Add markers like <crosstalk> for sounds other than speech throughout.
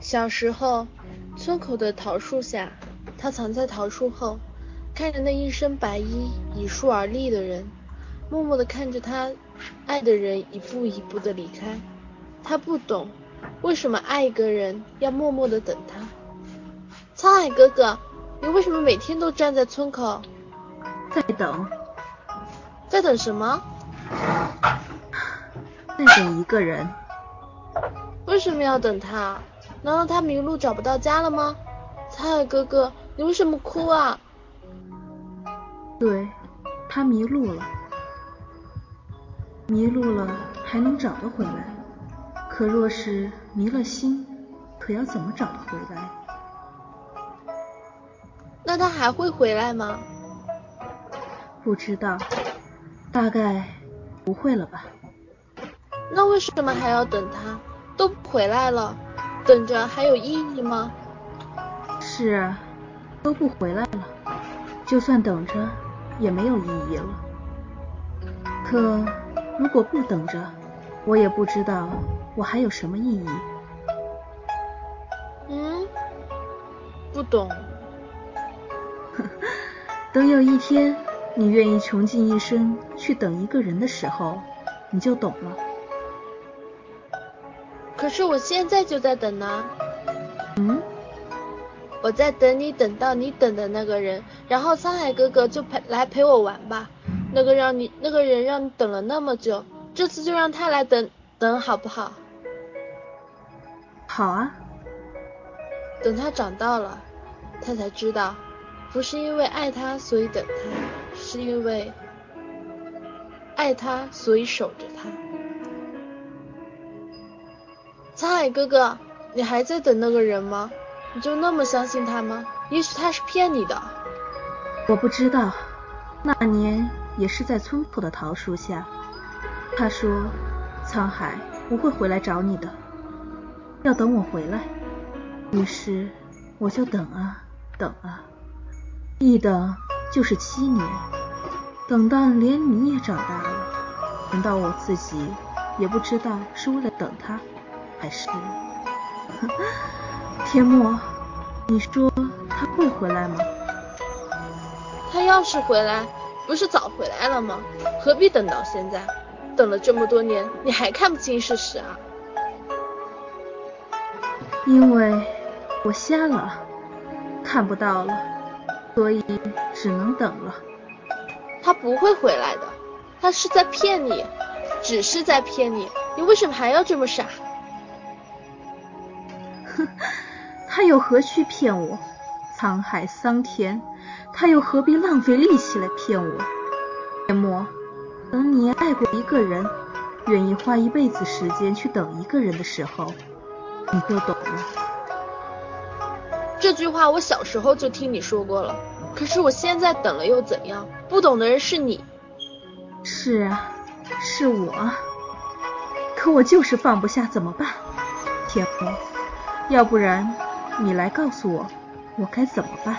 小时候，村口的桃树下，他藏在桃树后，看着那一身白衣倚树而立的人，默默地看着他爱的人一步一步地离开。他不懂，为什么爱一个人要默默地等他。沧海哥哥，你为什么每天都站在村口？在等。在等什么？在等一个人。为什么要等他？难道他迷路找不到家了吗？沧海哥哥，你为什么哭啊？对，他迷路了。迷路了还能找得回来，可若是迷了心，可要怎么找得回来？那他还会回来吗？不知道，大概不会了吧。那为什么还要等他？都回来了。等着还有意义吗？是啊，都不回来了，就算等着也没有意义了。可如果不等着，我也不知道我还有什么意义。嗯，不懂。<laughs> 等有一天你愿意穷尽一生去等一个人的时候，你就懂了。可是我现在就在等呢。嗯，我在等你等到你等的那个人，然后沧海哥哥就陪来陪我玩吧。那个让你那个人让你等了那么久，这次就让他来等等好不好？好啊。等他长大了，他才知道，不是因为爱他所以等他，是因为爱他所以守着他。沧海哥哥，你还在等那个人吗？你就那么相信他吗？也许他是骗你的。我不知道，那年也是在村口的桃树下，他说：“沧海，我会回来找你的，要等我回来。”于是我就等啊等啊，一等就是七年，等到连你也长大了，等到我自己也不知道是为了等他。还是 <laughs> 天墨，你说他会回来吗？他要是回来，不是早回来了吗？何必等到现在？等了这么多年，你还看不清事实啊？因为我瞎了，看不到了，所以只能等了。他不会回来的，他是在骗你，只是在骗你。你为什么还要这么傻？他又何须骗我？沧海桑田，他又何必浪费力气来骗我？天墨，等你爱过一个人，愿意花一辈子时间去等一个人的时候，你就懂了。这句话我小时候就听你说过了，可是我现在等了又怎样？不懂的人是你。是啊，是我。可我就是放不下，怎么办？天墨。要不然，你来告诉我，我该怎么办？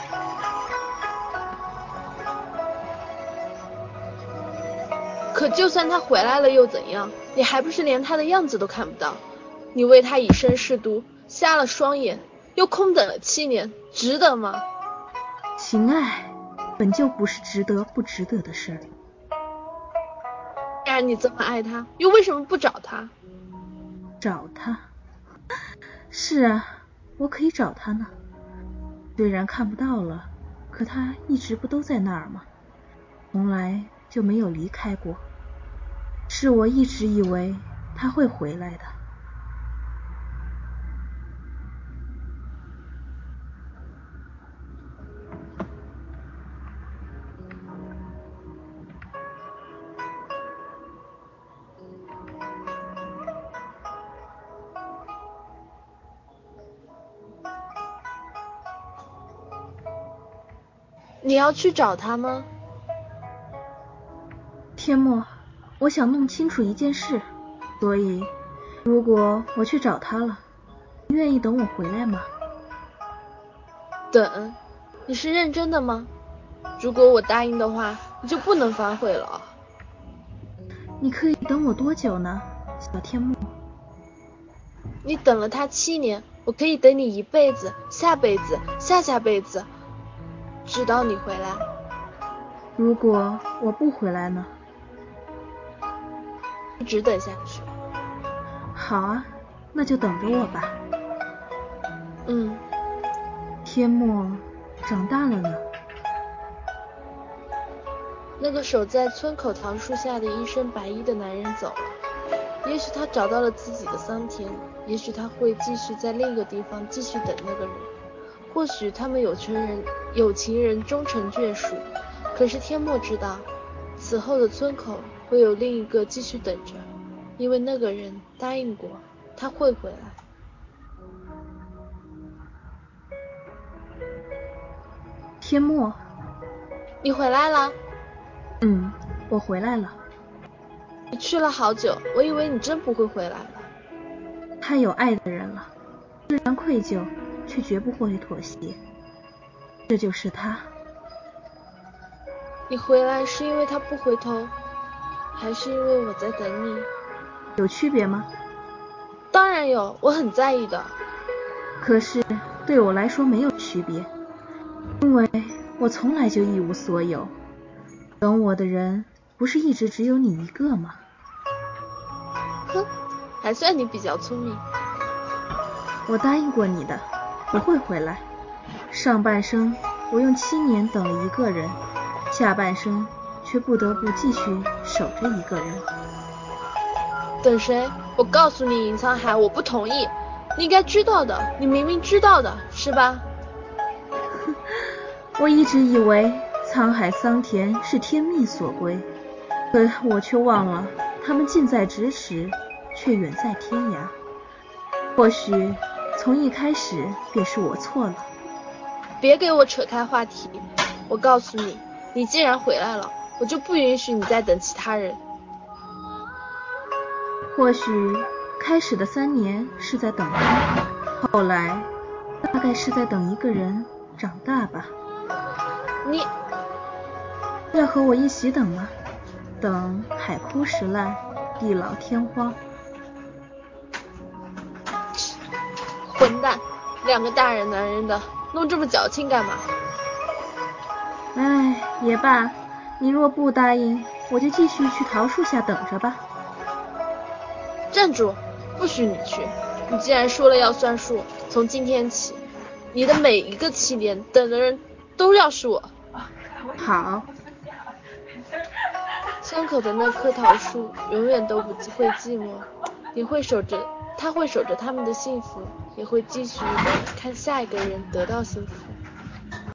可就算他回来了又怎样？你还不是连他的样子都看不到？你为他以身试毒，瞎了双眼，又空等了七年，值得吗？情爱本就不是值得不值得的事儿。既然你这么爱他，又为什么不找他？找他？是啊，我可以找他呢。虽然看不到了，可他一直不都在那儿吗？从来就没有离开过。是我一直以为他会回来的。你要去找他吗？天墨，我想弄清楚一件事，所以如果我去找他了，你愿意等我回来吗？等？你是认真的吗？如果我答应的话，你就不能反悔了。你可以等我多久呢，小天墨？你等了他七年，我可以等你一辈子、下辈子、下下辈子，直到你回来。如果我不回来呢？一直等下去。好啊，那就等着我吧。嗯。天墨长大了呢。那个守在村口桃树下的一身白衣的男人走了。也许他找到了自己的桑田，也许他会继续在另一个地方继续等那个人，或许他们有情人有情人终成眷属。可是天墨知道，此后的村口会有另一个继续等着，因为那个人答应过他会回来。天墨，你回来了？嗯，我回来了。你去了好久，我以为你真不会回来了。他有爱的人了，虽然愧疚，却绝不会妥协。这就是他。你回来是因为他不回头，还是因为我在等你？有区别吗？当然有，我很在意的。可是对我来说没有区别，因为我从来就一无所有。等我的人不是一直只有你一个吗？哼，还算你比较聪明。我答应过你的，我会回来。上半生我用七年等了一个人，下半生却不得不继续守着一个人。等谁？我告诉你，尹沧海，我不同意。你应该知道的，你明明知道的，是吧？哼，<laughs> 我一直以为沧海桑田是天命所归，可我却忘了。他们近在咫尺，却远在天涯。或许从一开始便是我错了。别给我扯开话题。我告诉你，你既然回来了，我就不允许你再等其他人。或许开始的三年是在等他，后来大概是在等一个人长大吧。你要和我一起等吗？等海枯石烂，地老天荒。混蛋，两个大人男人的，弄这么矫情干嘛？唉，也罢，你若不答应，我就继续去桃树下等着吧。站住，不许你去！你既然说了要算数，从今天起，你的每一个七年等的人都要是我。好。<laughs> 村口的那棵桃树永远都不会寂寞，你会守着，他会守着他们的幸福，也会继续看下一个人得到幸福。